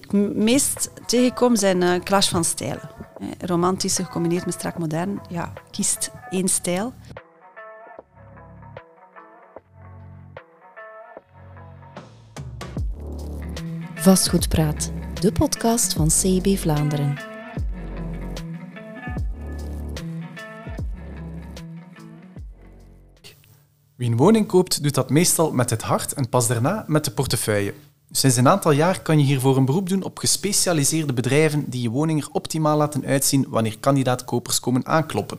Ik meest tegenkom zijn uh, clash van stijlen. Romantische gecombineerd met strak modern. Ja, kiest één stijl. Vastgoedpraat, de podcast van CB Vlaanderen. Wie een woning koopt, doet dat meestal met het hart en pas daarna met de portefeuille. Sinds een aantal jaar kan je hiervoor een beroep doen op gespecialiseerde bedrijven die je woning er optimaal laten uitzien wanneer kandidaatkopers komen aankloppen.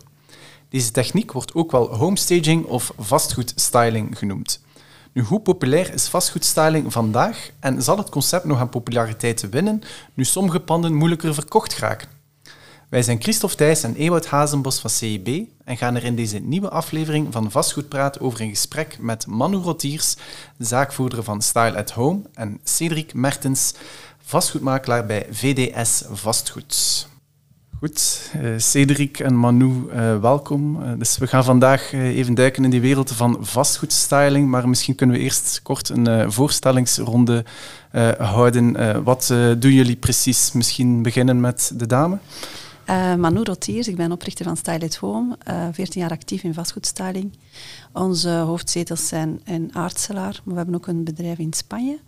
Deze techniek wordt ook wel homestaging of vastgoedstyling genoemd. Nu, hoe populair is vastgoedstyling vandaag en zal het concept nog aan populariteit winnen nu sommige panden moeilijker verkocht raken? Wij zijn Christophe Thijs en Ewout Hazenbos van CIB en gaan er in deze nieuwe aflevering van Vastgoedpraat over in gesprek met Manu Rotiers, zaakvoerder van Style at Home, en Cedric Mertens, vastgoedmakelaar bij VDS Vastgoed. Goed, uh, Cedric en Manu, uh, welkom. Uh, dus we gaan vandaag even duiken in die wereld van vastgoedstyling, maar misschien kunnen we eerst kort een voorstellingsronde houden. wat doen jullie precies? Misschien beginnen met de dame. Uh, Manu Rotiers, ik ben oprichter van Style at Home, uh, eh, 14 jaar actief in vastgoedstyling. Onze hoofdzetels zijn in Aartselaar, maar we hebben ook een bedrijf in Spanje.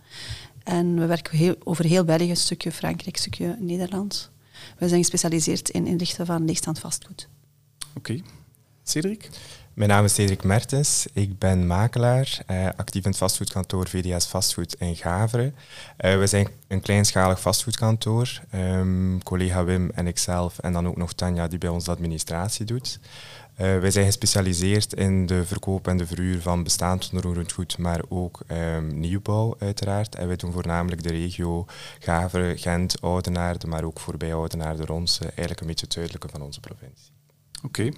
En we werken heel, over heel België, een stukje Frankrijk, een stukje Nederland. We zijn gespecialiseerd in inrichten van leegstaand vastgoed. Oké. Cedric? Mijn naam is Cedric Mertens. Ik ben makelaar, eh, actief in het vastgoedkantoor VDS Vastgoed in Gaveren. Uh, we zijn een kleinschalig vastgoedkantoor. Um, collega Wim en ikzelf en dan ook nog Tanja die bij ons de administratie doet. Uh, wij zijn gespecialiseerd in de verkoop en de verhuur van bestaand onroerend goed, maar ook um, nieuwbouw uiteraard. En wij doen voornamelijk de regio Gaveren, Gent, Oudenaarde, maar ook voorbij Oudenaarde, Ronse, eigenlijk een beetje het zuidelijke van onze provincie. Oké.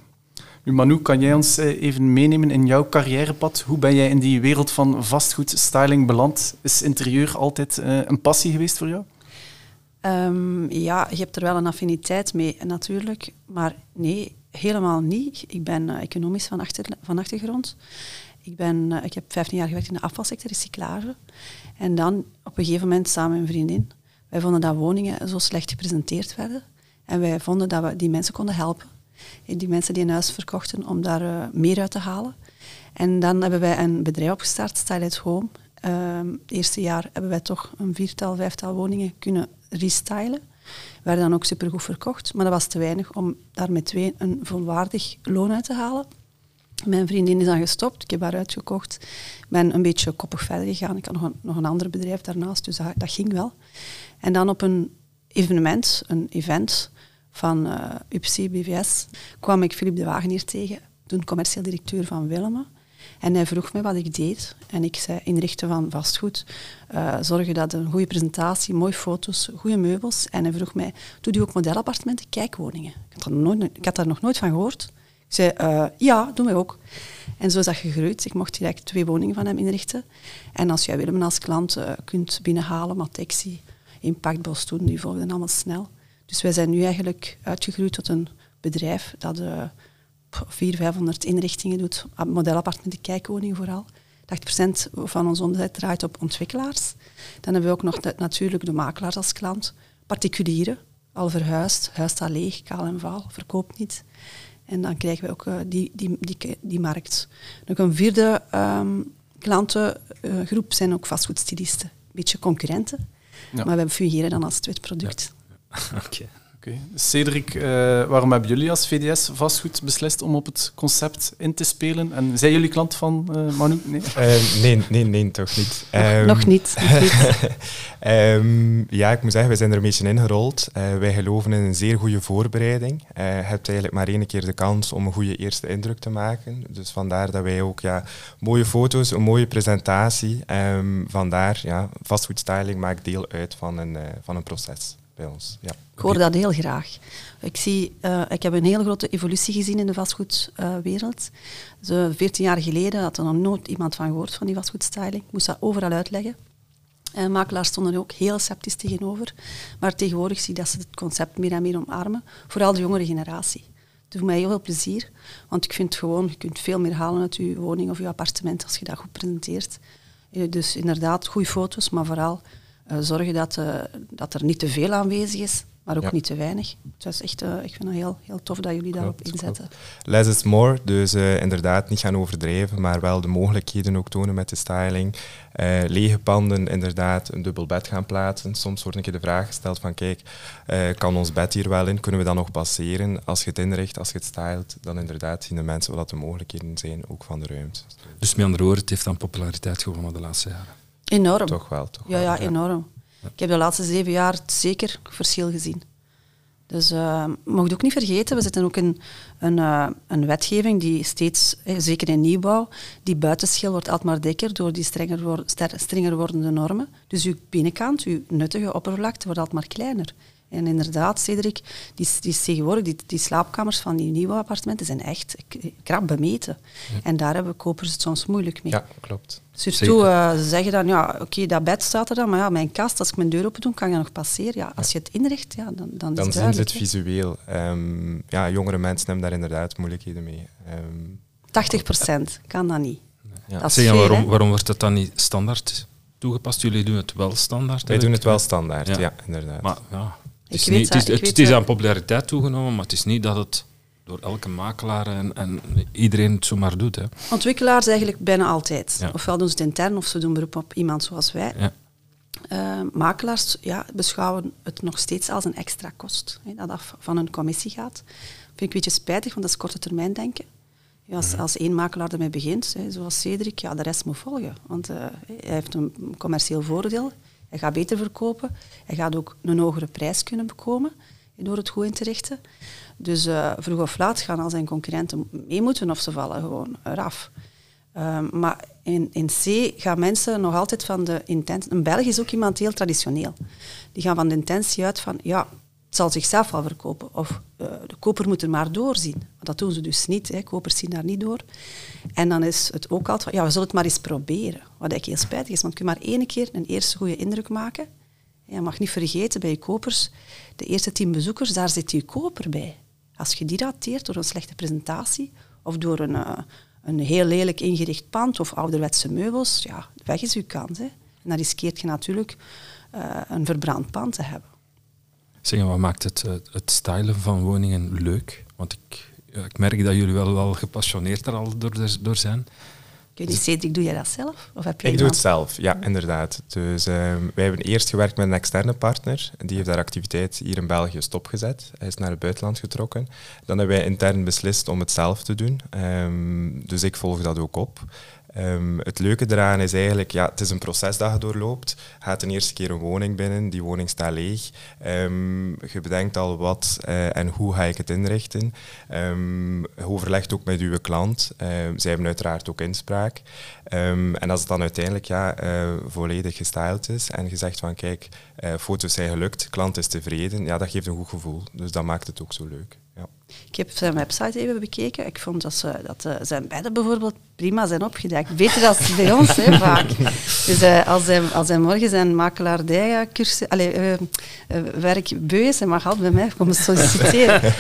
Nu, Manu, kan jij ons eh, even meenemen in jouw carrièrepad? Hoe ben jij in die wereld van vastgoedstyling beland? Is interieur altijd eh, een passie geweest voor jou? Um, ja, je hebt er wel een affiniteit mee natuurlijk, maar nee, helemaal niet. Ik ben uh, economisch van, achter, van achtergrond. Ik, ben, ik heb 15 jaar gewerkt in de afvalsector, recyclage. En dan op een gegeven moment samen met een vriendin. Wij vonden dat woningen zo slecht gepresenteerd werden. En wij vonden dat we die mensen konden helpen die mensen die een huis verkochten, om daar uh, meer uit te halen. En dan hebben wij een bedrijf opgestart, Style at Home. Uh, het eerste jaar hebben wij toch een viertal, vijftal woningen kunnen restylen. Werden dan ook supergoed verkocht, maar dat was te weinig om daar met twee een volwaardig loon uit te halen. Mijn vriendin is dan gestopt, ik heb haar uitgekocht. Ik ben een beetje koppig verder gegaan. Ik had nog een, nog een ander bedrijf daarnaast, dus dat ging wel. En dan op een evenement, een event, van uh, eh, BVS kwam ik Philippe de Wagenier tegen, toen commercieel directeur van Willemme. En hij vroeg me wat ik deed. En ik zei inrichten van vastgoed, uh, zorgen dat een goede presentatie, mooie foto's, goede meubels. En hij vroeg mij, doe je ook modelappartementen, kijkwoningen? Ik had, nooit, ik had daar nog nooit van gehoord. Ik zei, uh, ja, doen wij ook. En zo is dat gegroeid. Ik mocht direct twee woningen van hem inrichten. En als jij Willem als klant kunt binnenhalen, Matexi, Impact, Bostoen, die volgden allemaal snel. Dus wij zijn nu eigenlijk uitgegroeid tot een bedrijf dat uh, 400, 500 inrichtingen doet, modelappartementen, kijkwoningen vooral. 80% van onze omzet draait op ontwikkelaars. Dan hebben we ook nog natuurlijk de makelaars als klant. Particulieren, al verhuisd, huis staat leeg, kaal en vaal, verkoopt niet. En dan krijgen we ook uh, die, die, die, die markt. Nog een vierde um, klantengroep zijn ook vastgoedstylisten. Een beetje concurrenten, ja. maar we fungeren dan als tweede product. Oké. Okay. Cedric, uh, waarom hebben jullie als VDS vastgoed beslist om op het concept in te spelen? En zijn jullie klant van uh, Manu? Nee? Uh, nee, nee, nee, toch niet. Nog, um, nog niet. um, ja, ik moet zeggen, we zijn er een beetje ingerold. wij geloven in een zeer goede voorbereiding. je hebt eigenlijk maar één keer de kans om een goede eerste indruk te maken. Dus vandaar dat wij ook ja, mooie foto's, een mooie presentatie. Um, vandaar, ja, vastgoedstyling maakt deel uit van een, van een proces ons. Ja. Ik hoor dat heel graag. Ik, zie, uh, ik heb een hele grote evolutie gezien in de vastgoedwereld. 14 jaar geleden had er nog nooit iemand van gehoord van die vastgoedstyling. Ik moest dat overal uitleggen. En makelaars stonden er ook heel sceptisch tegenover. Maar tegenwoordig zie je dat ze het concept meer en meer omarmen. Vooral de jongere generatie. Het doet mij heel veel plezier. Want ik vind gewoon, je kunt veel meer halen uit je woning of je appartement als je dat goed presenteert. Eh, dus inderdaad, goede foto's, maar vooral eh, zorgen dat, eh, dat er niet te veel aanwezig is, maar ook Ja. niet te weinig. Het is echt, eh, ik vind het heel, heel tof dat jullie daarop Klopt, inzetten. Less is more, dus eh, inderdaad niet gaan overdrijven, maar wel de mogelijkheden ook tonen met de styling. Eh, lege panden, inderdaad, een dubbel bed gaan plaatsen. Soms wordt een keer de vraag gesteld van, kijk, eh, kan ons bed hier wel in? Kunnen we dat nog baseren? Als je het inricht, als je het stylt, dan inderdaad zien de mensen wat de mogelijkheden zijn, ook van de ruimte. Dus met andere woorden, het heeft dan populariteit gewonnen de laatste jaren. Enorm. Toch wel, toch Ja, wel. ja, enorm. Ik heb de laatste zeven jaar zeker verschil gezien. Dus eh mocht ook niet vergeten, we zitten ook in een, eh, een wetgeving die steeds, eh, zeker in nieuwbouw, die buitenschil wordt altijd maar dikker door die strenger, wor- strenger wordende normen. Dus uw binnenkant, uw nuttige oppervlakte, wordt altijd maar kleiner. En inderdaad, Cedric, die, die is tegenwoordig, die, die slaapkamers van die nieuwe appartementen zijn echt krap bemeten. En daar hebben kopers het soms moeilijk mee. Ja, klopt. Surtout, eh, ze zeggen dan, ja, oké, dat bed staat er dan, maar ja, mijn kast, als ik mijn deur open doe, kan ik dat nog passeren. Ja, als je het inricht, ja, dan, dan is Dan het zien ze het visueel. Ehm, ja, jongere mensen hebben daar inderdaad moeilijkheden mee. Ehm, 80% kan dat niet. ja. Dat is Zeg, veel, waarom, waarom wordt het dan niet standaard toegepast? Jullie doen het wel standaard. Wij doen het wel standaard, Ja. ja, inderdaad. Maar ja, is, niet, het is, het, aan populariteit toegenomen, maar het is niet dat het door elke makelaar en, en iedereen het zomaar doet. Hè. Ontwikkelaars eigenlijk bijna altijd. Ja. Ofwel doen ze het intern of ze doen beroep op iemand zoals wij. Ja. Eh, makelaars ja, beschouwen het nog steeds als een extra kost, hè, dat af van een commissie gaat. Vind ik een beetje spijtig, want dat is korte termijn denken. Ja, als, als één makelaar ermee begint, hè, zoals Cedric, ja, de rest moet volgen. Want eh, hij heeft een commercieel voordeel, hij gaat beter verkopen, hij gaat ook een hogere prijs kunnen bekomen door het goed in te richten. Dus eh, vroeg of laat gaan al zijn concurrenten mee moeten of ze vallen gewoon eraf. Ehm, maar in, in C gaan mensen nog altijd van de intentie... Een Belg is ook iemand heel traditioneel. Die gaan van de intentie uit van, ja, het zal zichzelf wel verkopen. Of eh, de koper moet er maar doorzien. Dat doen ze dus niet. Hè. Kopers zien daar niet door. En dan is het ook altijd ja, we zullen het maar eens proberen. Wat eigenlijk heel spijtig is, want je kunt maar één keer een eerste goede indruk maken. Je mag niet vergeten, bij je kopers, de eerste tien bezoekers, daar zit je koper bij. Als je die rateert door een slechte presentatie of door een, eh, een heel lelijk ingericht pand of ouderwetse meubels, ja, weg is uw kans. Hè. En dan riskeert je natuurlijk eh, een verbrand pand te hebben. Zeg, wat maakt het, eh, het stylen van woningen leuk? Want ik, ik merk dat jullie wel, wel gepassioneerd er al door, door zijn. Ik weet niet, Cedric, doe jij dat zelf? Of heb je Ik doe het zelf, ja, inderdaad. Dus ehm, wij hebben eerst gewerkt met een externe partner. Die heeft haar activiteit hier in België stopgezet. Hij is naar het buitenland getrokken. Dan hebben wij intern beslist om het zelf te doen. Ehm, dus ik volg dat ook op. Ehm, het leuke eraan is eigenlijk, ja, het is een proces dat je doorloopt. Gaat een eerste keer een woning binnen, die woning staat leeg. Ehm, je bedenkt al wat eh, en hoe ga ik het inrichten. Ehm, je overlegt ook met uw klant. Zij hebben uiteraard ook inspraak. En als het dan uiteindelijk ja, eh, volledig gestyled is en je zegt van kijk, eh, foto's zijn gelukt, klant is tevreden, ja, dat geeft een goed gevoel. Dus dat maakt het ook zo leuk. Ja. Ik heb zijn website even bekeken. Ik vond dat, ze, dat zijn bedden bijvoorbeeld prima zijn opgedekt. Beter dan bij ons, hè, vaak. Dus eh, als, hij, als hij morgen zijn makelaardij-cursus, allee, eh, eh, werk beu is, hij mag altijd bij mij komen solliciteren.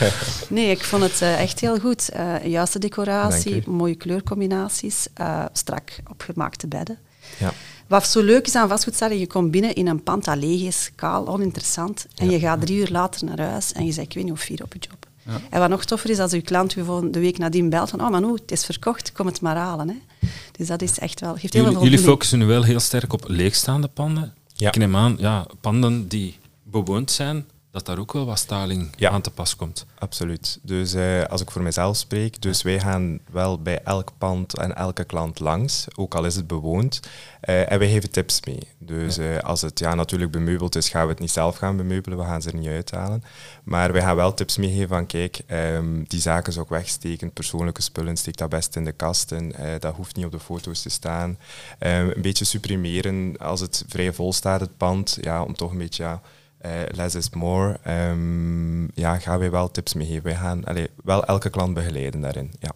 Nee, ik vond het echt heel goed. Juiste decoratie, mooie kleurcombinaties, strak opgemaakte bedden. Ja. Wat zo leuk is aan vastgoedzaken, je komt binnen in een pand dat leeg is, kaal, oninteressant. En je gaat drie uur later naar huis en je zegt, ik weet niet hoe vier op je job. En wat nog toffer is, als je klant gewoon de week nadien belt van, oh Manu, het is verkocht, kom het maar halen. Hè. Dus dat is echt wel, geeft heel Jullie, jullie focussen nu wel heel sterk op leegstaande panden. Ja. Ik neem aan, ja, panden die bewoond zijn, dat daar ook wel wat styling Ja. aan te pas komt. Absoluut. Dus eh, als ik voor mezelf spreek, dus wij gaan wel bij elk pand en elke klant langs, ook al is het bewoond. Eh, en wij geven tips mee. Dus eh, als het ja, natuurlijk bemeubeld is, gaan we het niet zelf gaan bemeubelen, we gaan ze er niet uithalen. Maar wij gaan wel tips meegeven van kijk, ehm, die zaken zou ik wegsteken, persoonlijke spullen, steek dat best in de kasten. Dat hoeft niet op de foto's te staan. Eh, een beetje supprimeren als het vrij vol staat, het pand, ja, om toch een beetje... Ja, eh, less is more. Ehm, ja, gaan wij wel tips meegeven. Wij gaan wel elke klant begeleiden daarin. Ja.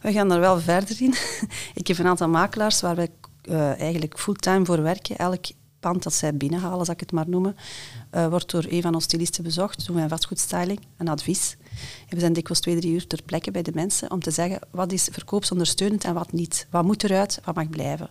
We gaan er wel verder in. ik heb een aantal makelaars waar wij eh, eigenlijk fulltime voor werken. Elk pand dat zij binnenhalen, zal ik het maar noemen, eh, wordt door een van onze stylisten bezocht. Doen wij een vastgoedstyling, een advies. We zijn dikwijls twee, drie uur ter plekke bij de mensen om te zeggen wat is verkoopsondersteunend en wat niet. Wat moet eruit, wat mag blijven.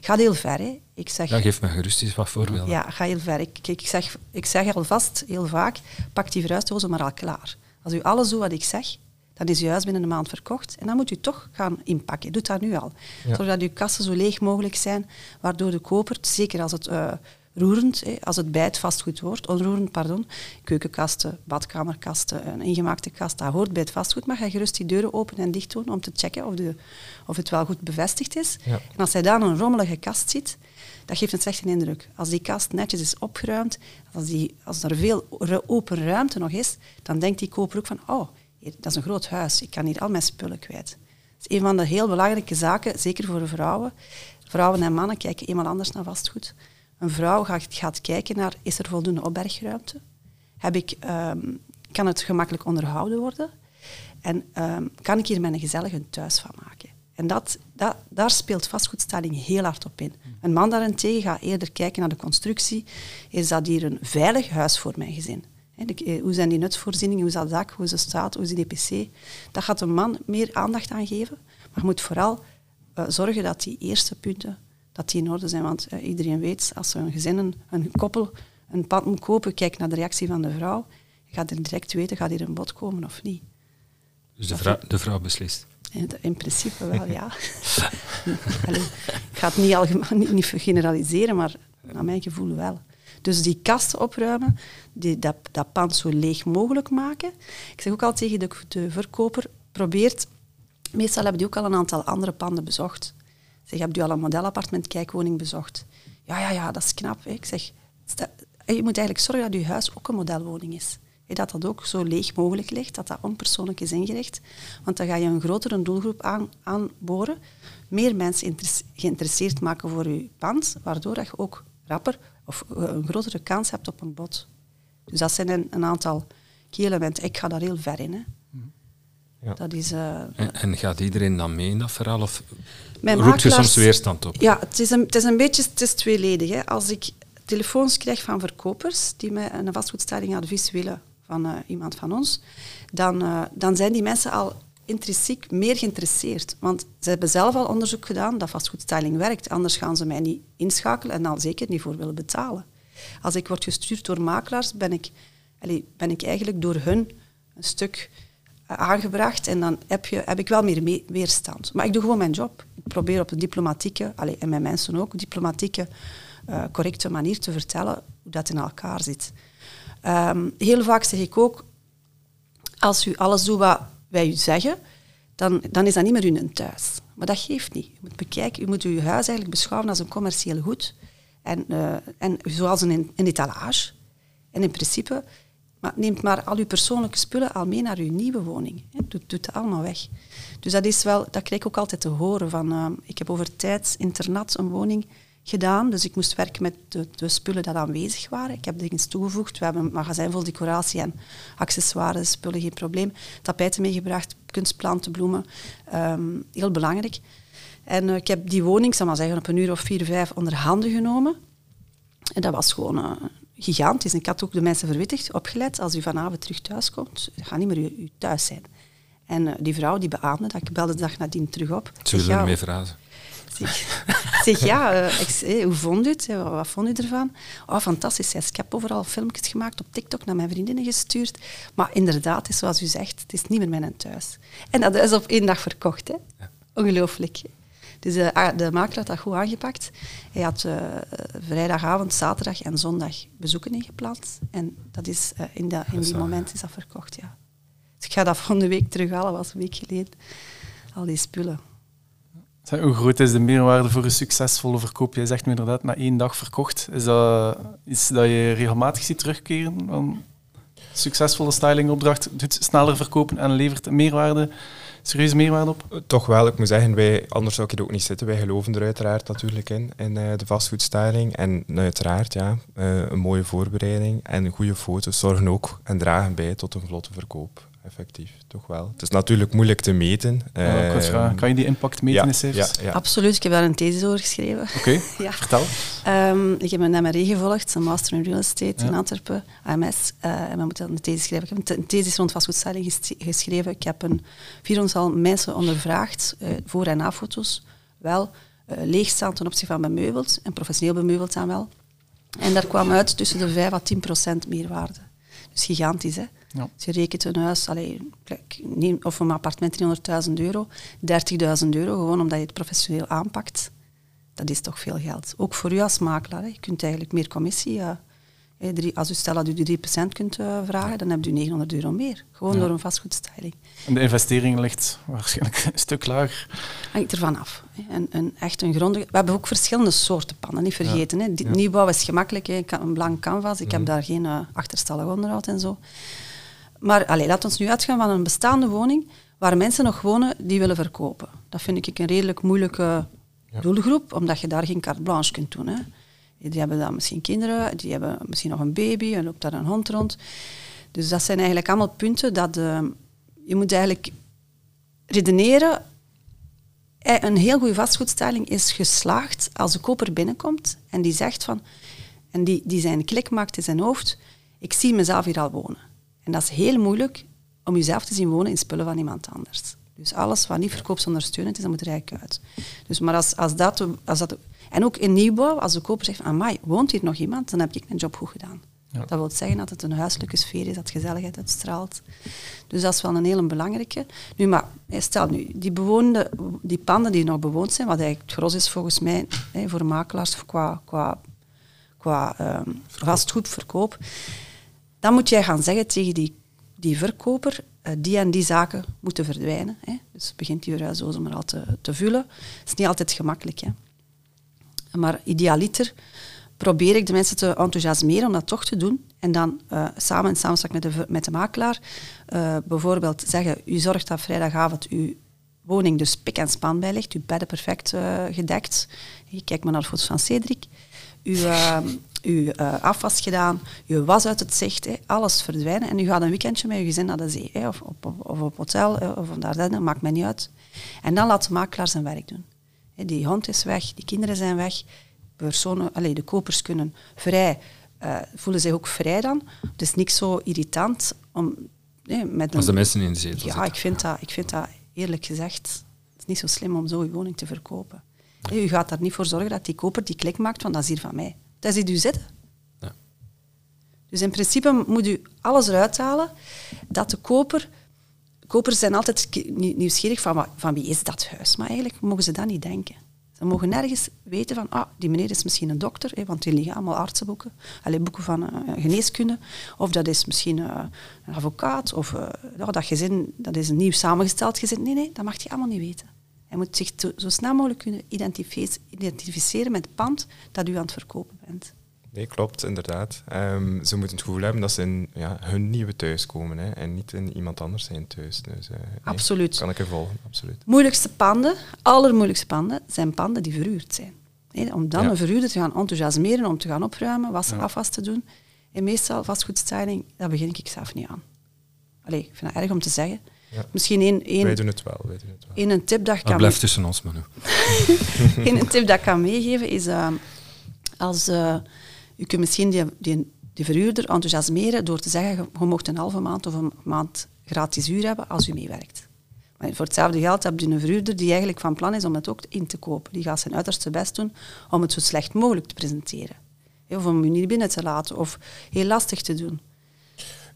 Gaat heel ver, hè. Ik zeg, Ja, geef me gerust eens wat voorbeelden. ja, ga heel ver. Ik, ik, zeg, ik zeg alvast heel vaak, pak die verhuisdozen maar al klaar. Als u alles doet wat ik zeg, dan is uw huis binnen een maand verkocht. En dan moet u toch gaan inpakken. Doe dat nu al. Ja. Zodat uw kassen zo leeg mogelijk zijn, waardoor de koper, zeker als het eh, roerend, hè, als het bij het vastgoed hoort, onroerend, pardon, keukenkasten, badkamerkasten, een ingemaakte kast, dat hoort bij het vastgoed, maar ga gerust die deuren open en dicht doen om te checken of, de, of het wel goed bevestigd is. Ja. En als hij daar een rommelige kast ziet, dat geeft een slechte indruk. Als die kast netjes is opgeruimd, als, die, als er veel open ruimte nog is, dan denkt die koper ook van, oh, hier, dat is een groot huis, ik kan hier al mijn spullen kwijt. Dat is een van de heel belangrijke zaken, zeker voor de vrouwen. Vrouwen en mannen kijken eenmaal anders naar vastgoed. Een vrouw gaat, gaat kijken naar, is er voldoende opbergruimte? Heb ik, ehm, kan het gemakkelijk onderhouden worden? En ehm, kan ik hier mijn gezellig thuis van maken? En dat, dat, daar speelt vastgoedstelling heel hard op in. Een man daarentegen gaat eerder kijken naar de constructie. Is dat hier een veilig huis voor mijn gezin? Eh, hoe zijn die nutsvoorzieningen, hoe is dat dak, hoe is de staat, hoe is die DPC? Dat gaat een man meer aandacht aan geven. Maar moet vooral eh, zorgen dat die eerste punten dat die in orde zijn. Want eh, iedereen weet, als een gezin, een, een koppel, een pand moet kopen, kijk naar de reactie van de vrouw. Je gaat er direct weten, gaat hier een bod komen of niet. Dus de vrouw, de vrouw beslist. In, in principe wel, ja. Allee, ik ga het niet, algemeen, niet, niet generaliseren, maar naar mijn gevoel wel. Dus die kasten opruimen, die, dat, dat pand zo leeg mogelijk maken. Ik zeg ook al tegen de, de verkoper, probeert... Meestal hebben die ook al een aantal andere panden bezocht. Zeg, heb u al een modelappartement kijkwoning bezocht? Ja, ja, ja, dat is knap. Ik zeg, sta- je moet eigenlijk zorgen dat je huis ook een modelwoning is. Dat dat ook zo leeg mogelijk ligt, dat dat onpersoonlijk is ingericht. Want dan ga je een grotere doelgroep aan, aanboren, meer mensen geïnteresseerd maken voor je pand, waardoor dat je ook rapper of eh, een grotere kans hebt op een bod. Dus dat zijn een, een aantal key elementen. Ik ga daar heel ver in. Hè. Ja. Dat is... eh, En, en gaat iedereen dan mee in dat verhaal? Of Mijn roept je makelaars- soms weerstand op? Ja, het is een, het is een beetje het is tweeledig. Hè. Als ik telefoons krijg van verkopers die mij een vastgoedstelling advies willen van eh, iemand van ons, dan, eh, dan zijn die mensen al intrinsiek meer geïnteresseerd. Want ze hebben zelf al onderzoek gedaan dat vastgoedstelling werkt. Anders gaan ze mij niet inschakelen en dan zeker niet voor willen betalen. Als ik word gestuurd door makelaars, ben ik, allee, ben ik eigenlijk door hun een stuk aangebracht en dan heb, je, heb ik wel meer me- weerstand. Maar ik doe gewoon mijn job. Ik probeer op een diplomatieke, allee, en mijn mensen ook, diplomatieke, eh, correcte manier te vertellen hoe dat in elkaar zit. Ehm, heel vaak zeg ik ook, als u alles doet wat wij u zeggen, dan, dan is dat niet meer uw thuis. Maar dat geeft niet. Je moet bekijken, u moet uw huis eigenlijk beschouwen als een commercieel goed. En, eh, en zoals een, een etalage. En in principe, neemt maar al uw persoonlijke spullen al mee naar uw nieuwe woning. Doet, doet dat allemaal weg. Dus dat is wel, dat krijg ik ook altijd te horen. Van, eh, ik heb over tijd internat een woning gedaan, dus ik moest werken met de, de spullen die aanwezig waren. Ik heb dingen toegevoegd. We hebben een magazijn vol decoratie en accessoires, spullen, geen probleem. Tapijten meegebracht, kunstplanten, bloemen. Ehm, heel belangrijk. En eh, ik heb die woning, zal maar zeggen, op een uur of vier, vijf onder handen genomen. En dat was gewoon eh, gigantisch. En ik had ook de mensen verwittigd, opgelet, als u vanavond terug thuis komt, ga niet meer uw thuis zijn. En eh, die vrouw die beaamde dat, ik belde de dag nadien terug op. Zullen we ja, ermee verhuizen? Zeg, zeg ja, eh, ik, hoe vond u het? Wat, vond u ervan? Oh, fantastisch. Zei. Ik heb overal filmpjes gemaakt op TikTok naar mijn vriendinnen gestuurd. Maar inderdaad, is zoals u zegt, het is niet meer mijn thuis. En dat is op één dag verkocht. Hè? Ongelooflijk. Dus de, de makelaar had dat goed aangepakt. Hij had eh, vrijdagavond, zaterdag en zondag bezoeken ingepland. En dat is, eh, in, dat, in die moment is dat verkocht, ja. Dus ik ga dat volgende week terughalen, was een week geleden. Al die spullen. Hoe groot is de meerwaarde voor een succesvolle verkoop? Jij zegt me inderdaad, na één dag verkocht. Is dat iets dat je regelmatig ziet terugkeren? Een succesvolle stylingopdracht doet sneller verkopen en levert meerwaarde, serieuze meerwaarde op? Eh, Toch wel, ik moet zeggen, wij, anders zou ik hier ook niet zitten. Wij geloven er uiteraard natuurlijk in, in eh, de vastgoedstyling. En uiteraard, ja, eh, een mooie voorbereiding en goede foto's zorgen ook en dragen bij tot een vlotte verkoop. Effectief, toch wel. Het is natuurlijk moeilijk te meten. Ja, ik eh, vragen, kan je die impact meten ja, in cijfers? Ja, ja. Absoluut, ik heb daar een thesis over geschreven. Oké, Ja. vertel. Ehm, ik heb een MRE gevolgd, een master in real estate Ja. in Antwerpen, AMS. eh, en we moeten een thesis schrijven. Ik heb een, th- een thesis rond vastgoedstyling ges- geschreven. Ik heb een 400 mensen ondervraagd, eh, voor- en na-foto's. Wel eh, leeg staan ten opzichte van bemeubeld. En professioneel bemeubeld dan wel. En daar kwam uit tussen de 5 à 10 procent meerwaarde. Dus gigantisch, hè? Ja. Als je rekent een huis, of een appartement 300.000 euro, 30.000 euro, gewoon omdat je het professioneel aanpakt, dat is toch veel geld. Ook voor u als makelaar. Hè. Je kunt eigenlijk meer commissie... eh, drie, als u stel dat u de 3% kunt eh, vragen, dan hebt u 900 euro meer. Gewoon Ja. door een vastgoedstyling. En de investering ligt waarschijnlijk een stuk lager. Hangt ervan af. En, en echt een grondige... We hebben ook verschillende soorten pannen, niet vergeten. Hè. Ja. Nieuwbouw is gemakkelijk, hè. Een blank canvas. Ik heb daar geen eh, achterstallig onderhoud en zo. Maar allee, laten we nu uitgaan van een bestaande woning waar mensen nog wonen die willen verkopen. Dat vind ik een redelijk moeilijke Ja. doelgroep, omdat je daar geen carte blanche kunt doen. Hè. Die hebben dan misschien kinderen, die hebben misschien nog een baby, en loopt daar een hond rond. Dus dat zijn eigenlijk allemaal punten dat eh, je moet eigenlijk redeneren. Eh, Een heel goede vastgoedstelling is geslaagd als de koper binnenkomt en die zegt van, en die, die zijn klik maakt in zijn hoofd, ik zie mezelf hier al wonen. En dat is heel moeilijk om jezelf te zien wonen in spullen van iemand anders. Dus alles wat niet verkoopsondersteunend is, dat moet er eigenlijk uit. Dus maar als, als, dat, als dat... En ook in nieuwbouw, als de koper zegt van, amai, woont hier nog iemand? Dan heb ik mijn job goed gedaan. Ja. Dat wil zeggen dat het een huiselijke sfeer is, dat gezelligheid uitstraalt. Dus dat is wel een hele belangrijke. Nu, maar stel nu, die, bewoonde, die panden die nog bewoond zijn, wat eigenlijk het gros is volgens mij hè, voor makelaars qua, qua, qua ehm, vastgoedverkoop, dan moet jij gaan zeggen tegen die, die verkoper, eh, die en die zaken moeten verdwijnen. Hè. Dus begint die verhuisdoos maar al te, te vullen. Dat is niet altijd gemakkelijk. Hè. Maar idealiter probeer ik de mensen te enthousiasmeren om dat toch te doen. En dan eh, samen in samenspraak met de, met de makelaar eh, bijvoorbeeld zeggen, u zorgt dat vrijdagavond uw woning dus pik en span bij ligt, uw bedden perfect eh, gedekt. Je kijkt maar naar de foto's van Cedric. Uw, eh, uw eh, afwas gedaan, uw was uit het zicht, hè, alles verdwijnen. En u gaat een weekendje met uw gezin naar de zee, hè, of, op, of op hotel, hè, of naar Ardennen, maakt mij niet uit. En dan laat de makelaar zijn werk doen. Hè, Die hond is weg, die kinderen zijn weg. Personen, allez, de kopers kunnen vrij, eh, voelen zich ook vrij dan. Het is niks zo irritant om hè, met een... Als de mensen in de zetel Ja, zitten. ik vind, dat, ik vind dat eerlijk gezegd niet zo slim om zo je woning te verkopen. U gaat daar niet voor zorgen dat die koper die klik maakt van dat is hier van mij. Dat hier u zitten. Ja. Dus in principe moet u alles eruit halen dat de koper... Kopers zijn altijd nieuwsgierig van, van wie is dat huis. Maar eigenlijk mogen ze dat niet denken. Ze mogen nergens weten van, ah, die meneer is misschien een dokter, hè, want die liggen allemaal artsenboeken, alleen boeken van eh, geneeskunde. Of dat is misschien eh, een advocaat, of eh, ja, dat gezin, dat is een nieuw samengesteld gezin. Nee, nee, dat mag hij allemaal niet weten. Hij moet zich zo snel mogelijk kunnen identifice- identificeren met het pand dat u aan het verkopen bent. Nee, klopt, inderdaad. Ehm, ze moeten het gevoel hebben dat ze in ja, hun nieuwe thuis komen hè, en niet in iemand anders zijn thuis. Dus, eh, nee, Absoluut. Kan ik er volgen, absoluut. moeilijkste panden, allermoeilijkste panden, zijn panden die verhuurd zijn. Hè, om dan Ja. een verhuurder te gaan enthousiasmeren, om te gaan opruimen, was, Ja. afwas te doen. En meestal vastgoedstyling, daar begin ik zelf niet aan. Allee, ik vind het erg om te zeggen. Ja. Misschien één, Wij doen het wel, wij doen het wel. één een tip dat ik kan, blijft tussen ons, Manu. één een tip dat ik kan meegeven is uh, als uh, je kunt misschien die, die, die verhuurder enthousiasmeren door te zeggen je, je mocht een halve maand of een maand gratis huur hebben als u meewerkt. Maar voor hetzelfde geld heb je een verhuurder die eigenlijk van plan is om het ook in te kopen. Die gaat zijn uiterste best doen om het zo slecht mogelijk te presenteren. Of om u niet binnen te laten, of heel lastig te doen.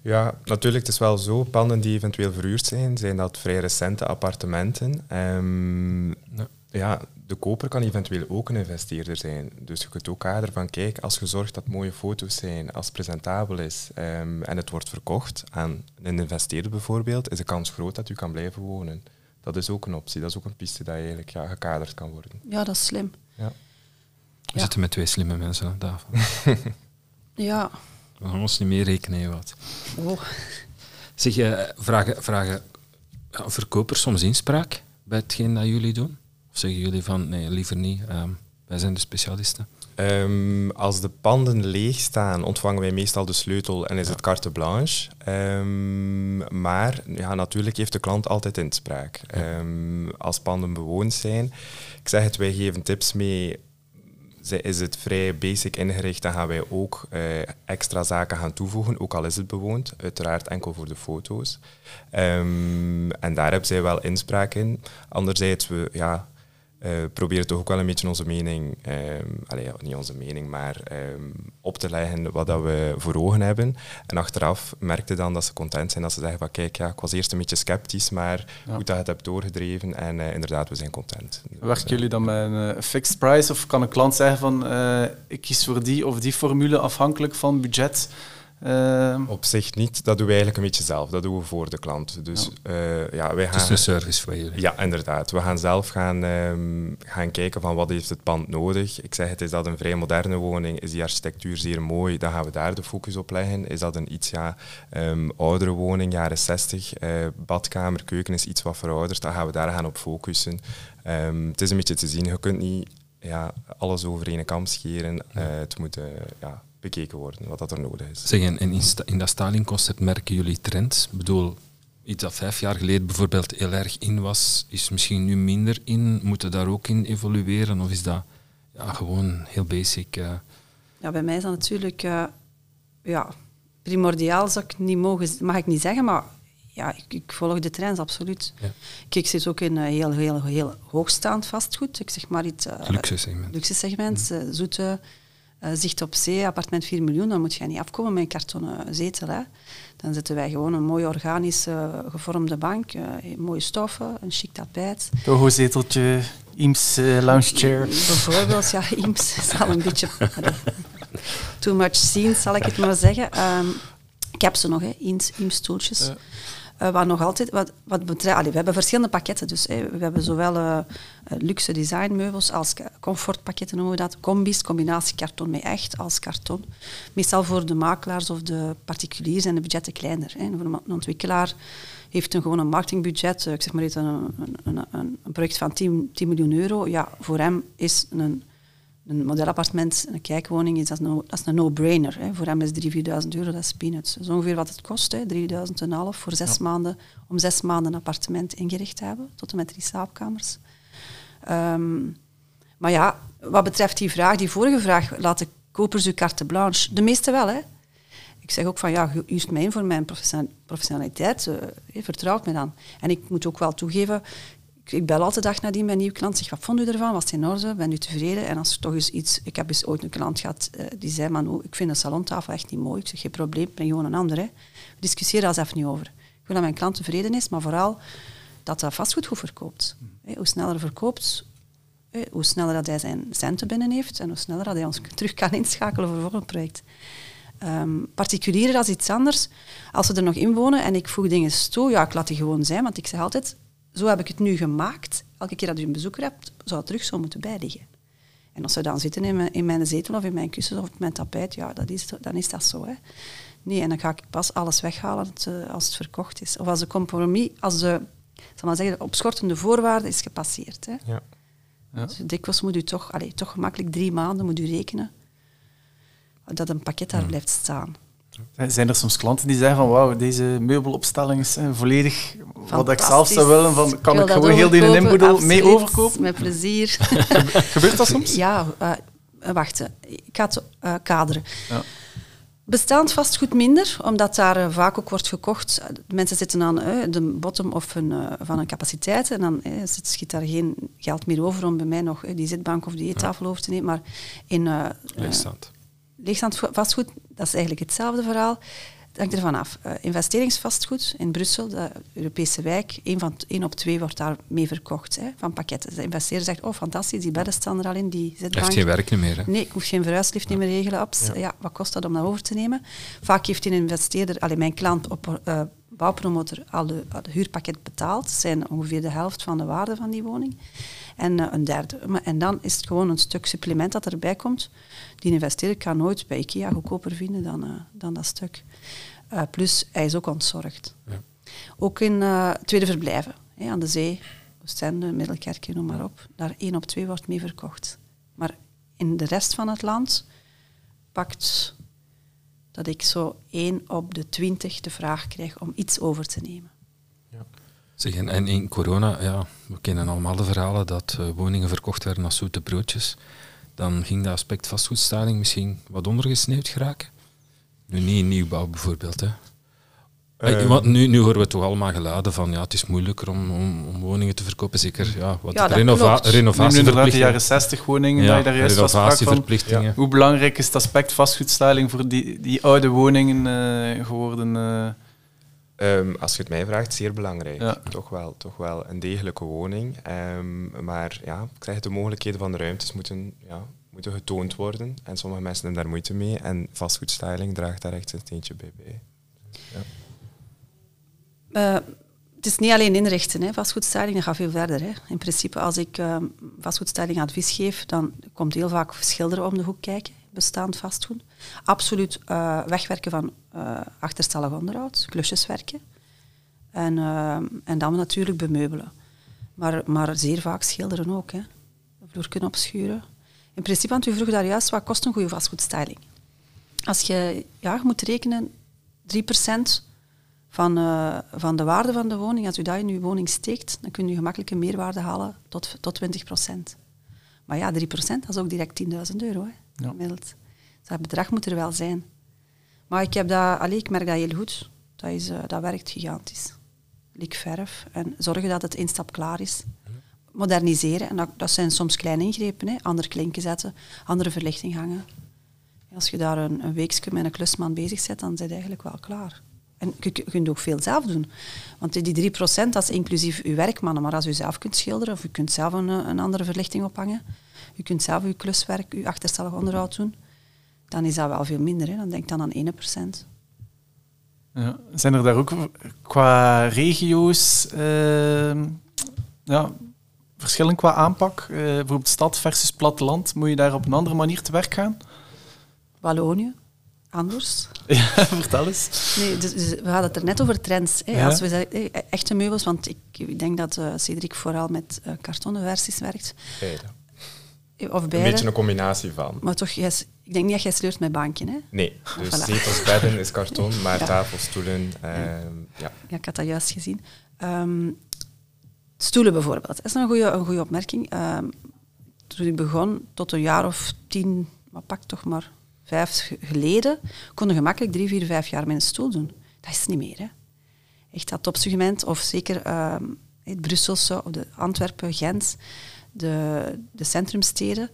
Ja, natuurlijk, het is wel zo. Panden die eventueel verhuurd zijn, zijn dat vrij recente appartementen. Ehm, Ja. ja, de koper kan eventueel ook een investeerder zijn. Dus je kunt ook kaderen van, kijk, als je zorgt dat mooie foto's zijn, als het presentabel is ehm, en het wordt verkocht aan een investeerder bijvoorbeeld, is de kans groot dat u kan blijven wonen. Dat is ook een optie, dat is ook een piste dat eigenlijk ja, gekaderd kan worden. Ja, dat is slim. Ja. We Ja. zitten met twee slimme mensen aan tafel. Ja. We gaan ons niet meer rekenen, wat. Oh. Zeg, eh, vragen, vragen verkopers soms inspraak bij hetgeen dat jullie doen? Of zeggen jullie van, nee, liever niet, ehm, wij zijn de specialisten? Ehm, als de panden leeg staan, ontvangen wij meestal de sleutel en is het carte blanche. Ehm, maar ja, natuurlijk heeft de klant altijd inspraak. Ehm, als panden bewoond zijn, ik zeg het, wij geven tips mee. Is het vrij basic ingericht, dan gaan wij ook eh, extra zaken gaan toevoegen, ook al is het bewoond. Uiteraard enkel voor de foto's. Ehm, en daar hebben zij wel inspraak in. Anderzijds, we, ja, uh, proberen toch ook wel een beetje onze mening, um, allee, ja, niet onze mening, maar um, op te leggen wat dat we voor ogen hebben. En achteraf merkte dan dat ze content zijn, dat ze zeggen van kijk, ja, ik was eerst een beetje sceptisch, maar ja. goed dat je het hebt doorgedreven en uh, inderdaad, we zijn content. Werken jullie dan met een uh, fixed price of kan een klant zeggen van ik kies voor die of die formule afhankelijk van budget? Uh, Op zich niet. Dat doen we eigenlijk een beetje zelf. Dat doen we voor de klant. Dus, ja. Uh, ja, wij gaan, het is een service voor jullie. Ja, inderdaad. We gaan zelf gaan, um, gaan kijken van wat heeft het pand nodig. Ik zeg het, is dat een vrij moderne woning? Is die architectuur zeer mooi? Dan gaan we daar de focus op leggen. Is dat een iets ja, um, oudere woning, jaren 60, uh, badkamer, keuken is iets wat verouderd? Dan gaan we daar gaan op focussen. Um, het is een beetje te zien. Je kunt niet ja, alles over één kam scheren. het moet ja, bekeken worden, wat dat er nodig is. Zeg, en in, in dat Stalin-concept merken jullie trends? Ik bedoel, iets dat vijf jaar geleden bijvoorbeeld heel erg in was, is misschien nu minder in. Moeten daar ook in evolueren? Of is dat ja, gewoon heel basic? Uh... Ja, bij mij is dat natuurlijk uh, ja, primordiaal, zou ik niet mogen, mag ik niet zeggen, maar ja, ik, ik volg de trends absoluut. Ja. Ik zit ook in uh, heel, heel, heel hoogstaand vastgoed. Ik zeg maar iets... luxe segment. Luxe segment, mm. zoete uh, zicht op zee, appartement 4 miljoen, dan moet je niet afkomen met een kartonnen zetel. Hè. Dan zetten wij gewoon een mooie organisch uh, gevormde bank, uh, mooie stoffen, een chic tapijt. Toho-zeteltje, Eames lounge chair. Bijvoorbeeld, ja, Eames is al een beetje... too much seen, zal ik het maar zeggen. Um, ik heb ze nog, hè, Eames, Eames stoeltjes. Uh, waar nog altijd, wat, wat betreft, we hebben verschillende pakketten. Dus, we hebben zowel uh, luxe designmeubels als comfortpakketten noemen we dat. Combis, combinatie karton met echt als karton. Meestal voor de makelaars of de particuliers zijn de budgetten kleiner. Een ontwikkelaar heeft een gewoon een marketingbudget, ik zeg maar iets, een, een, een project van 10, 10 miljoen euro. Ja, voor hem is een een modelappartement, een kijkwoning, is dat, no, dat is een no-brainer. Voor hem is 3.000, 4.000 euro, dat is peanuts. Dat is ongeveer wat het kost, 3.000 en half voor zes maanden, om zes maanden een appartement ingericht te hebben, tot en met drie slaapkamers. Um, maar ja, wat betreft die vraag, die vorige vraag, laten kopers uw carte blanche? De meeste wel, hè. Ik zeg ook van, ja, juist mij voor mijn professionaliteit, uh, vertrouwt me dan. En ik moet ook wel toegeven, ik bel altijd dag nadien mijn nieuwe klant. Zeg, wat vond u ervan? Was het in orde? Ben u tevreden? En als er toch eens iets... Ik heb eens ooit een klant gehad uh, die zei, man, ik vind een salontafel echt niet mooi. Ik zeg, geen probleem, breng gewoon een andere. We discussiëren daar even niet over. Ik wil dat mijn klant tevreden is, maar vooral dat dat vastgoed goed verkoopt. Hey, hoe sneller verkoopt, hey, hoe sneller dat hij zijn centen binnen heeft en hoe sneller dat hij ons terug kan inschakelen voor een volgend project. Um, particulieren, dat is iets anders. Als ze er nog in wonen en ik voeg dingen toe, ja, ik laat die gewoon zijn, want ik zeg altijd, zo heb ik het nu gemaakt. Elke keer dat u een bezoeker hebt, zou het terug zo moeten bijliggen. En als ze dan zitten in mijn, in mijn zetel of in mijn kussen of op mijn tapijt, ja, dat is, dan is dat zo. Hè. Nee, en dan ga ik pas alles weghalen als het, het verkocht is. Of als de compromis, als de, zal maar zeggen, de opschortende voorwaarde is gepasseerd. Hè. Ja. Ja. Dus dikwijls moet u toch, allez, toch gemakkelijk drie maanden moet u rekenen dat een pakket daar blijft staan. Zijn er soms klanten die zeggen van wauw, deze meubelopstelling is volledig wat ik zelf zou willen, van, kan ik, ik gewoon heel die inboedel mee overkopen? Met plezier. Gebeurt dat soms? Ja, uh, wacht, ik ga het uh, kaderen. Ja. Bestaand vastgoed minder, omdat daar uh, vaak ook wordt gekocht. Mensen zitten aan de bottom of hun, van een capaciteit en dan schiet daar geen geld meer over om bij mij nog die zitbank of die eettafel over te nemen. Maar in leegstaand. Leegstaand vastgoed, dat is eigenlijk hetzelfde verhaal. Het hangt ervan af. Uh, investeringsvastgoed in Brussel, de Europese wijk, één, van, één op twee wordt daar mee verkocht hè, van pakketten. De investeerder zegt, oh fantastisch, die bedden staan er al in, die zitbank. Heeft geen werk meer. Hè? Nee, ik hoef geen verhuislift ja. niet meer regelen. Ups. Ja. wat kost dat om dat over te nemen? Vaak heeft een investeerder, alleen mijn klant op uh, bouwpromotor, al de huurpakket betaald. Dat zijn ongeveer de helft van de waarde van die woning. En uh, een derde. En dan is het gewoon een stuk supplement dat erbij komt. Die investeerder kan nooit bij IKEA goedkoper vinden dan, uh, dan dat stuk. Uh, plus, hij is ook ontzorgd. Ja. Ook in tweede verblijven, hè, aan de zee, Oostende, Middelkerken, noem maar op. Daar één op twee wordt mee verkocht. Maar in de rest van het land pakt dat ik zo één op de twintig de vraag krijg om iets over te nemen. Zeg, en in corona, ja, we kennen allemaal de verhalen dat uh, woningen verkocht werden als zoete broodjes. Dan ging dat aspect vastgoedstaling misschien wat ondergesneeuwd geraken. Nu niet in nieuwbouw bijvoorbeeld. Hè. Eh, want nu, nu horen we toch allemaal geladen van ja, het is moeilijker om, om, om woningen te verkopen. Zeker ja, wat Ja, renova inderdaad de renovatieverplichtingen. jaren 60 woningen, dat je daar juist renovatieverplichtingen. Hoe belangrijk is het aspect vastgoedstyling voor die, die oude woningen eh, geworden? Eh? Ehm, als je het mij vraagt, zeer belangrijk. Ja. Toch, wel, toch wel een degelijke woning. Ehm, maar ja, ik zeg, de mogelijkheden van de ruimtes moeten, ja, moeten getoond worden. En sommige mensen hebben daar moeite mee. En vastgoedstyling draagt daar echt een steentje bij bij. Eh, het is niet alleen inrichten, hè. vastgoedstyling, dat gaat veel verder. Hè. In principe, als ik uh, vastgoedstyling advies geef, dan komt heel vaak schilderen om de hoek kijken, bestaand vastgoed. Absoluut uh, wegwerken van uh, achterstallig onderhoud, klusjes werken. En, uh, en dan natuurlijk bemeubelen. Maar, maar zeer vaak schilderen ook. Hè. Vloer kunnen opschuren. In principe, want u vroeg daar juist, wat kost een goede vastgoedstyling? Als je, ja, je moet rekenen, 3% van, van de waarde van de woning, als u dat in uw woning steekt, dan kun je gemakkelijk een meerwaarde halen tot, tot 20%. Maar ja, 3% dat is ook direct 10.000 euro. Hè, Gemiddeld. Dus dat bedrag moet er wel zijn. Maar ik, heb dat, allee, ik merk dat heel goed. Dat, is, uh, dat werkt gigantisch. Likverf en zorgen dat het instap klaar is. Moderniseren, en dat, zijn soms kleine ingrepen. Hè. Andere klinken zetten, andere verlichting hangen. Als je daar een, een weekje met een klusman bezig bent, dan je eigenlijk wel klaar. En je, kunt ook veel zelf doen. Want die 3% dat is inclusief uw werkmannen. Maar als u zelf kunt schilderen of u kunt zelf een, een andere verlichting ophangen, u kunt zelf uw kluswerk, uw achterstallig onderhoud doen, dan is dat wel veel minder. Hè. Dan denk dan aan 1%. Ja. Zijn er daar ook qua regio's uh, ja, verschillen qua aanpak? Uh, bijvoorbeeld stad versus platteland. Moet je daar op een andere manier te werk gaan? Wallonië, anders. Ja, vertel eens. Nee, dus, dus we hadden het er net over trends. Hè. Ja. Als we zeggen, hey, echte meubels, want ik, ik denk dat uh, Cedric vooral met uh, kartonnen versies werkt. Beide. Of beide. Een beetje een combinatie van. Maar toch, jij, ik denk niet dat jij sleurt met bankje, hè? Nee, dus Voilà. zetels, bedden is karton, maar Ja. tafels, stoelen, ja. Ja, ik had dat juist gezien. Ehm, stoelen bijvoorbeeld. Dat is een goede, een goede opmerking. Ehm, toen ik begon, tot een jaar of tien, maar pak toch maar vijf ge- geleden, kon je gemakkelijk drie, vier, vijf jaar met een stoel doen. Dat is niet meer, hè. Echt dat topsegment, of zeker ehm, het Brusselse, of de Antwerpen, Gent, de, de centrumsteden,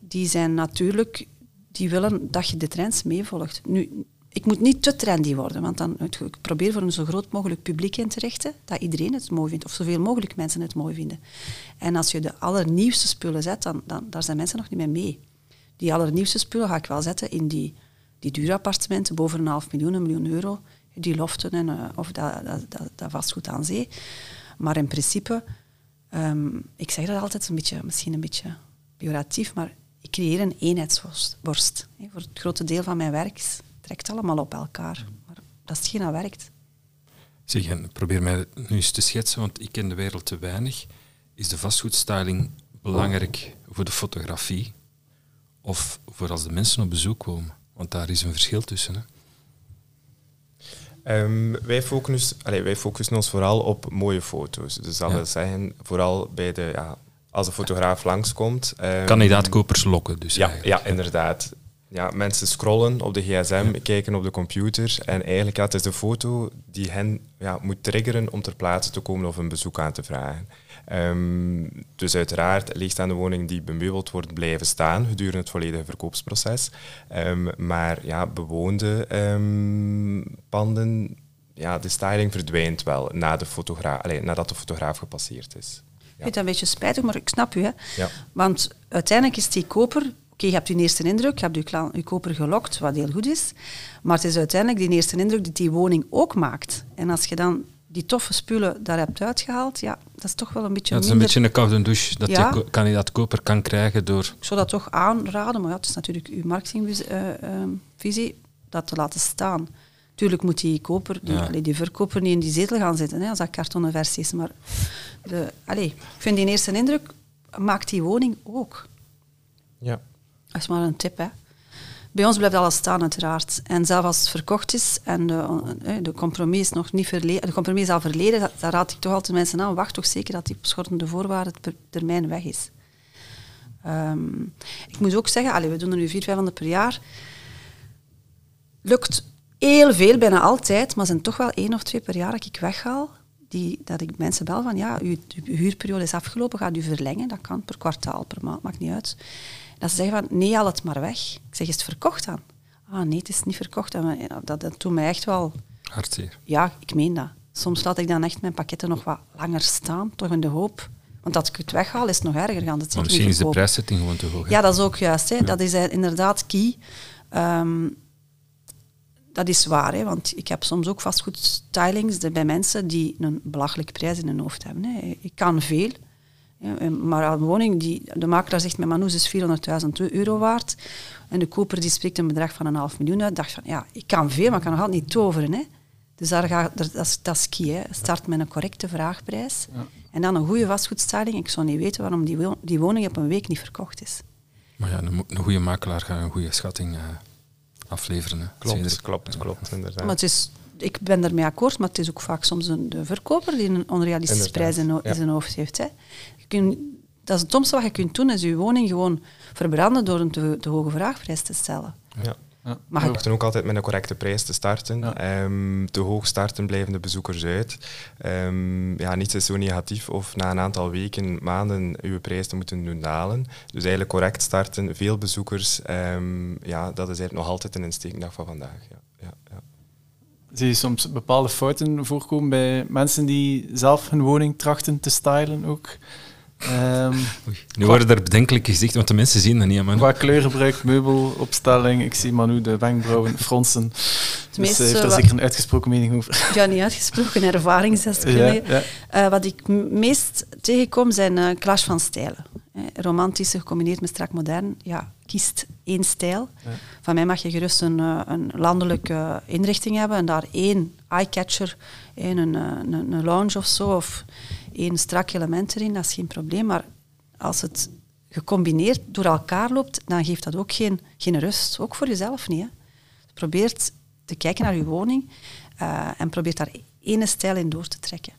die zijn natuurlijk, die willen dat je de trends meevolgt. Nu, ik moet niet te trendy worden, want dan, ik probeer voor een zo groot mogelijk publiek in te richten, dat iedereen het mooi vindt, of zoveel mogelijk mensen het mooi vinden. En als je de allernieuwste spullen zet, dan, dan daar zijn mensen nog niet mee mee. Die allernieuwste spullen ga ik wel zetten in die, die dure appartementen, boven een half miljoen, een miljoen euro, die loften en, uh, of dat, dat, dat, vastgoed aan zee. Maar in principe, um, ik zeg dat altijd een beetje, misschien een beetje pejoratief, maar ik creëer een eenheidsworst. Voor het grote deel van mijn werk is, trekt allemaal op elkaar. Maar dat is hetgeen dat werkt. Zeg, en probeer mij nu eens te schetsen, want ik ken de wereld te weinig. Is de vastgoedstyling belangrijk voor de fotografie of voor als de mensen op bezoek komen? Want daar is een verschil tussen. Hè? Um, wij, focussen, allez, wij focussen ons vooral op mooie foto's. Dus dat Ja. wil zeggen, vooral bij de, ja, als de fotograaf langskomt. Um, Kandidaatkopers lokken dus ja, eigenlijk. ja, inderdaad. Ja, mensen scrollen op de gsm, kijken op de computer en eigenlijk ja, het is de foto die hen ja, moet triggeren om ter plaatse te komen of een bezoek aan te vragen. Um, dus uiteraard, leegstaande woningen die bemeubeld worden blijven staan gedurende het volledige verkoopsproces. Um, maar ja, bewoonde um, panden, ja, de styling verdwijnt wel na de fotograaf, allez, nadat de fotograaf gepasseerd is. Ja. Ik vind dat een beetje spijtig, maar ik snap u. Hè? Ja. Want uiteindelijk is die koper... Oké, okay, je hebt je eerste indruk, je hebt je, koper gelokt, wat heel goed is. Maar het is uiteindelijk die eerste indruk die die woning ook maakt. En als je dan die toffe spullen daar hebt uitgehaald, ja, dat is toch wel een beetje Ja, het is minder... een beetje een koude douche dat Ja. je ko- kandidaat-koper kan krijgen door... Ik zou dat toch aanraden, maar ja, het is natuurlijk uw marketingvisie, dat te laten staan. Tuurlijk moet die, koper, die, Ja. allee, die verkoper niet in die zetel gaan zitten, hè, als dat kartonnen versie is. Maar de, allee, ik vind die eerste indruk, maakt die woning ook. Ja. Dat is maar een tip, hè. Bij ons blijft alles staan, uiteraard. En zelfs als het verkocht is en de, eh, de compromis is nog niet verleden, de compromis is al verleden, daar raad ik toch altijd mensen aan, wacht toch zeker dat die op schortende voorwaarden per termijn weg is. Um, ik moet ook zeggen, allee, we doen er nu 400, 500 per jaar. Lukt Heel veel, bijna altijd, maar zijn toch wel één of twee per jaar dat ik weghaal. Die, dat ik mensen bel van, ja, uw huurperiode is afgelopen, gaat u verlengen. Dat kan per kwartaal, per maand, maakt niet uit. Dat ze zeggen van, nee, haal het maar weg. Ik zeg, is het verkocht dan? Ah, nee, het is niet verkocht. En, dat, dat doet mij echt wel... Hartzeer. Ja, ik meen dat. Soms laat ik dan echt mijn pakketten nog wat langer staan, toch in de hoop. Want als ik het weghaal, is het nog erger. Gaan het Maar misschien is de prijszetting gewoon te hoog. hè? Ja, dat is ook juist. Hè. Dat is eh, inderdaad key. Ehm, dat is waar, hè, want ik heb soms ook vastgoedstylings bij mensen die een belachelijke prijs in hun hoofd hebben. Hè. Ik kan veel, maar een woning, die, de makelaar zegt met Manus is 400.000 euro waard en de koper die spreekt een bedrag van een half miljoen uit. dacht van, ja, ik kan veel, maar ik kan nog altijd niet toveren. Hè. Dus daar gaat, daar- dat, is, dat is key. Hè. Start met een correcte vraagprijs en dan een goede vastgoedstyling. Ik zou niet weten waarom die, wo- die woning op een week niet verkocht is. Maar ja, een, een goede makelaar gaat een goede schatting eh, afleveren. Hè. Klopt, Zeker. klopt, klopt, inderdaad. Maar het is, ik ben daarmee akkoord, maar het is ook vaak soms een, de verkoper die een onrealistische Inderdaad, prijs in, ho- in ja. zijn hoofd heeft. Hè. Je kunt, dat is het domste wat je kunt doen, is je woning gewoon verbranden door een te, te hoge vraagprijs te stellen. Ja. Ja. Mag We ik- hoefden ook altijd met een correcte prijs te starten. Ja. Ehm, te hoog starten blijven de bezoekers uit. Ehm, ja, niets is zo negatief of na een aantal weken, maanden uw prijs te moeten doen dalen. Dus eigenlijk correct starten, veel bezoekers. ehm, ja, dat is eigenlijk nog altijd een insteekdag van vandaag. Ja. Ja, ja. Zie je soms bepaalde fouten voorkomen bij mensen die zelf hun woning trachten te stylen ook? Ehm, Oei, Nu worden er bedenkelijke gezichten, want de mensen zien dat niet aan man. qua kleurgebruik, meubelopstelling. Ik zie Manu de wenkbrauwen fronsen. Dus meeste hij heeft daar zeker een uitgesproken mening over. Ja, niet uitgesproken ervaringsdeskundige. Ja, ja. Eh, wat ik meest tegenkom zijn eh clash van stijlen. Eh, romantische gecombineerd met strak modern. Ja, kiest één stijl. Ja. Van mij mag je gerust een, eh, een landelijke inrichting hebben en daar één eyecatcher, één een, eh, een, een lounge of zo, of één strak element erin, dat is geen probleem. Maar als het gecombineerd door elkaar loopt, dan geeft dat ook geen, geen rust. Ook voor jezelf niet. Hè. Probeert te kijken naar je woning eh, en probeert daar ene stijl in door te trekken.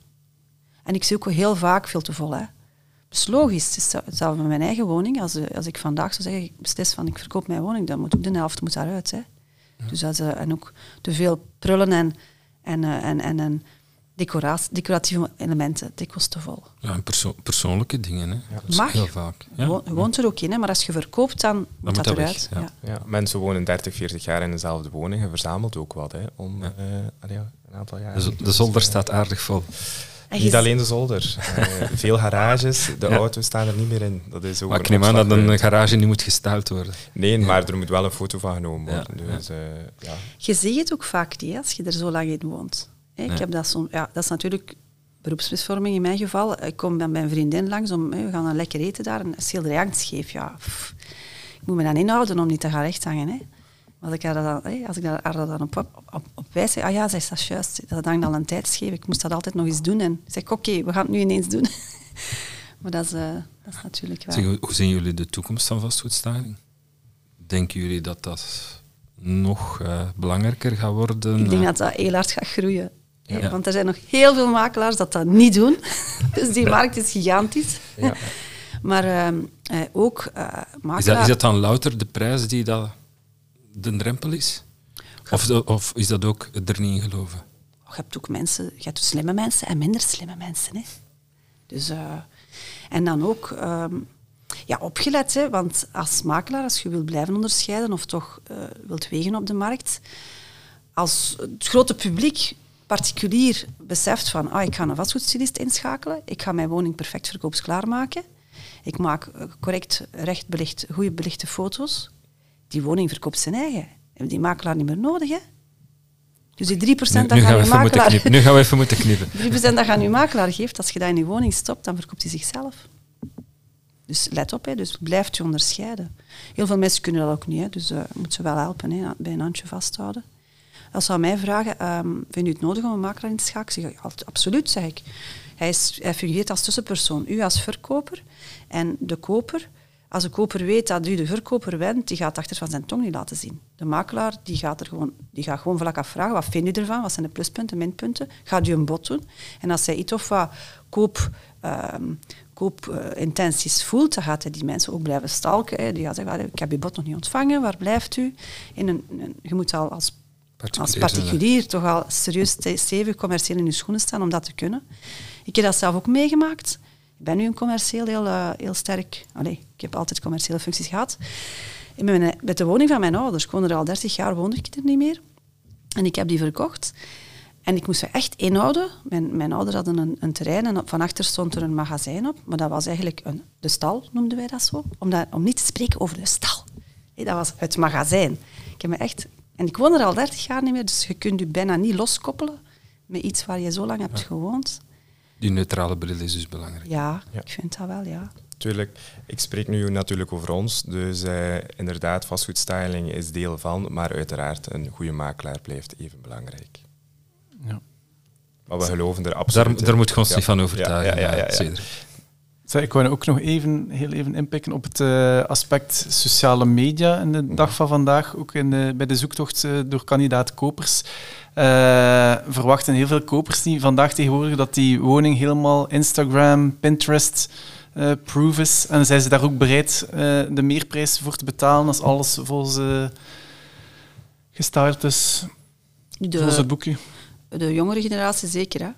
En ik zie ook heel vaak veel te vol. Hè. Dus logisch, hetzelfde met mijn eigen woning. Als, eh, als ik vandaag zou zeggen, ik beslis van ik verkoop mijn woning, dan moet ook de helft moet daaruit. Hè. Dus dat eh, en ook te veel prullen en, en, en, en, en decoratie, decoratieve elementen, dikwijls te vol. Ja, en perso- persoonlijke dingen, hè. dat is Mag. heel vaak. Ja. Wo- woont er ook in, hè, maar als je verkoopt, dan moet dat dat eruit. ja. ja. Ja, mensen wonen 30, 40 jaar in dezelfde woning. Je verzamelt ook wat hè, om Ja. eh, allee, ja, een aantal jaar. De, zo- de zolder staat aardig vol. Niet alleen de zolder. Eh, veel garages, de Ja. auto's staan er niet meer in. Dat is ook Maar een ik neem aan dat een garage niet moet gestyled worden. Nee, maar er moet wel een foto van genomen Ja, worden. Dus, eh, ja. Je ziet het ook vaak niet als je er zo lang in woont. Hè, Ik heb dat, zo, ja, dat is natuurlijk beroepsmisvorming in mijn geval. Ik kom met mijn vriendin langs, om, hè, we gaan dan lekker eten daar. En een schilderij hangt scheef. Ja, pff. ik moet me dan inhouden om niet te gaan rechthangen. Hè. Als ik haar dan, hè, als ik daar- dan op, op, op, wijs, zeg, ah ja, zegt, dat is juist. Dat hangt al een tijd scheef. Ik moest dat altijd nog eens doen. En ik zeg, oké, we gaan het nu ineens doen. maar dat is, eh, dat is natuurlijk wel... Zeg, hoe zien jullie de toekomst van vastgoedstyling? Denken jullie dat dat nog eh, belangrijker gaat worden? Ik denk dat dat heel hard gaat groeien. Ja. Want er zijn nog heel veel makelaars dat dat niet doen. dus die markt is gigantisch. Ja. Maar ehm, eh, ook eh is, dat, is dat dan louter de prijs die dat de drempel is? Of, of is dat ook er niet in geloven? Je hebt ook mensen, je hebt slimme mensen en minder slimme mensen. Hè. Dus, eh, en dan ook ehm, ja, opgelet, hè, want als makelaar, als je wilt blijven onderscheiden of toch eh, wilt wegen op de markt, als het grote publiek particulier beseft van ah, ik ga een vastgoedstylist inschakelen, ik ga mijn woning perfect verkoopsklaar maken, ik maak eh, correct, recht belicht, goede belichte foto's, die woning verkoopt zijn eigen. Hebben die makelaar niet meer nodig, hè? Dus die 3% Nu, dat nu, gaan we even makelaar... knippen. nu gaan we even moeten knippen. 3% dat aan je makelaar geeft, als je dat in je woning stopt, dan verkoopt hij zichzelf. Dus let op, hè, dus blijf je onderscheiden. Heel veel mensen kunnen dat ook niet, hè, dus eh, je moet ze wel helpen, hè, bij een handje vasthouden. Als ze aan mij vragen, ehm vind u het nodig om een makelaar in te schakelen? Ik, "Al- absoluut, zeg ik. Hij, is, hij fungeert als tussenpersoon. U als verkoper en de koper. Als de koper weet dat u de verkoper bent, die gaat achter van zijn tong niet laten zien. De makelaar die gaat, er gewoon, die gaat gewoon vlak af vragen, wat vindt u ervan? Wat zijn de pluspunten, minpunten? Gaat u een bod doen? En als hij iets of wat koop, ehm, koopintenties voelt, dan gaat hij die mensen ook blijven stalken. Die gaat zeggen, "Ah, ik heb uw bod nog niet ontvangen, waar blijft u? In een- je moet al als als Particulier zijn particulier toch al serieus ste- stevig commercieel in je schoenen staan om dat te kunnen. Ik heb dat zelf ook meegemaakt. Ik ben nu een commercieel heel, eh, heel sterk... Allee, ik heb altijd commerciële functies gehad. En met, mijn- met de woning van mijn ouders, ik woonde er al 30 jaar, woonde ik er niet meer. En ik heb die verkocht. En ik moest me echt inhouden. Mijn, mijn ouders hadden een, een terrein en op- van achter stond er een magazijn op. Maar dat was eigenlijk een, de stal, noemden wij dat zo. Om, dat, om niet te spreken over de stal. Nee, dat was het magazijn. Ik heb me echt... En ik woon er al 30 jaar niet meer, dus je kunt je bijna niet loskoppelen met iets waar je zo lang hebt gewoond. Die neutrale bril is dus belangrijk. Ja, Ja. ik vind dat wel, ja. Tuurlijk, ik spreek nu natuurlijk over ons, dus eh, inderdaad, vastgoedstyling is deel van, maar uiteraard een goede makelaar blijft even belangrijk. Ja. Maar we geloven er absoluut Daar, in. daar moet je ons Ja. niet van Ja, overtuigen. ja, ja, ja, ja. Zeg, ik wou ook nog even, heel even inpikken op het eh, aspect sociale media in de dag van vandaag, ook in de, bij de zoektocht eh, door kandidaat kopers. Eh, verwachten heel veel kopers die vandaag tegenwoordig dat die woning helemaal Instagram, Pinterest eh, proof is. En zijn ze daar ook bereid eh, de meerprijs voor te betalen als alles volgens eh gestyled is, volgens het De, boekje? de jongere generatie zeker, hè.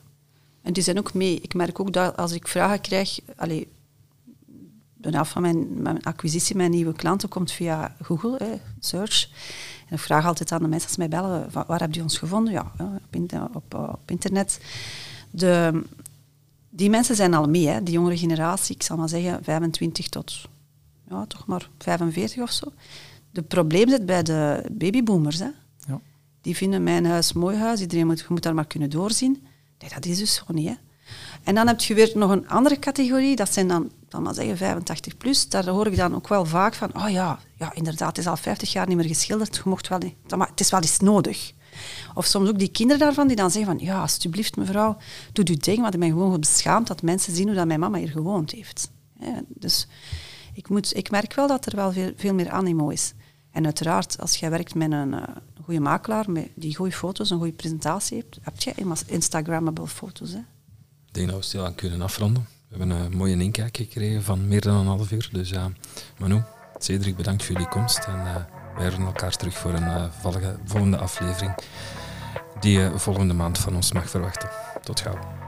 En die zijn ook mee. Ik merk ook dat als ik vragen krijg... Allee, de helft van mijn, mijn acquisitie, mijn nieuwe klanten, komt via Google, hè, search. En ik vraag altijd aan de mensen als mij bellen, van, waar heb je ons gevonden? Ja, op, op internet. De, die mensen zijn al mee, hè, die jongere generatie. Ik zal maar zeggen 25 tot ja, toch maar 45 of zo. De probleem zit bij de babyboomers. Hè. Ja. Die vinden mijn huis mooi huis, iedereen moet, je moet daar maar kunnen doorzien. Nee, dat is dus zo niet. Hè. En dan heb je weer nog een andere categorie, dat zijn dan, dan maar zeggen 85 plus. Daar hoor ik dan ook wel vaak van, oh ja, ja inderdaad, het is al 50 jaar niet meer geschilderd, je mocht wel maar het is wel eens nodig. Of soms ook die kinderen daarvan die dan zeggen van, ja, alsjeblieft mevrouw, doe uw ding, want ik ben gewoon beschaamd dat mensen zien hoe dat mijn mama hier gewoond heeft. Dus ik, moet, ik merk wel dat er wel veel, veel meer animo is. En uiteraard, als jij werkt met een eh, goede makelaar, met die goede foto's, een goede presentatie hebt, heb immers Instagrammable foto's. Ik denk dat we stilaan kunnen afronden. We hebben een mooie inkijk gekregen van meer dan een half uur. Dus ja, Manu, Cedric, bedankt voor jullie komst. En eh, wij horen elkaar terug voor een eh, volge- volgende aflevering die je volgende maand van ons mag verwachten. Tot gauw.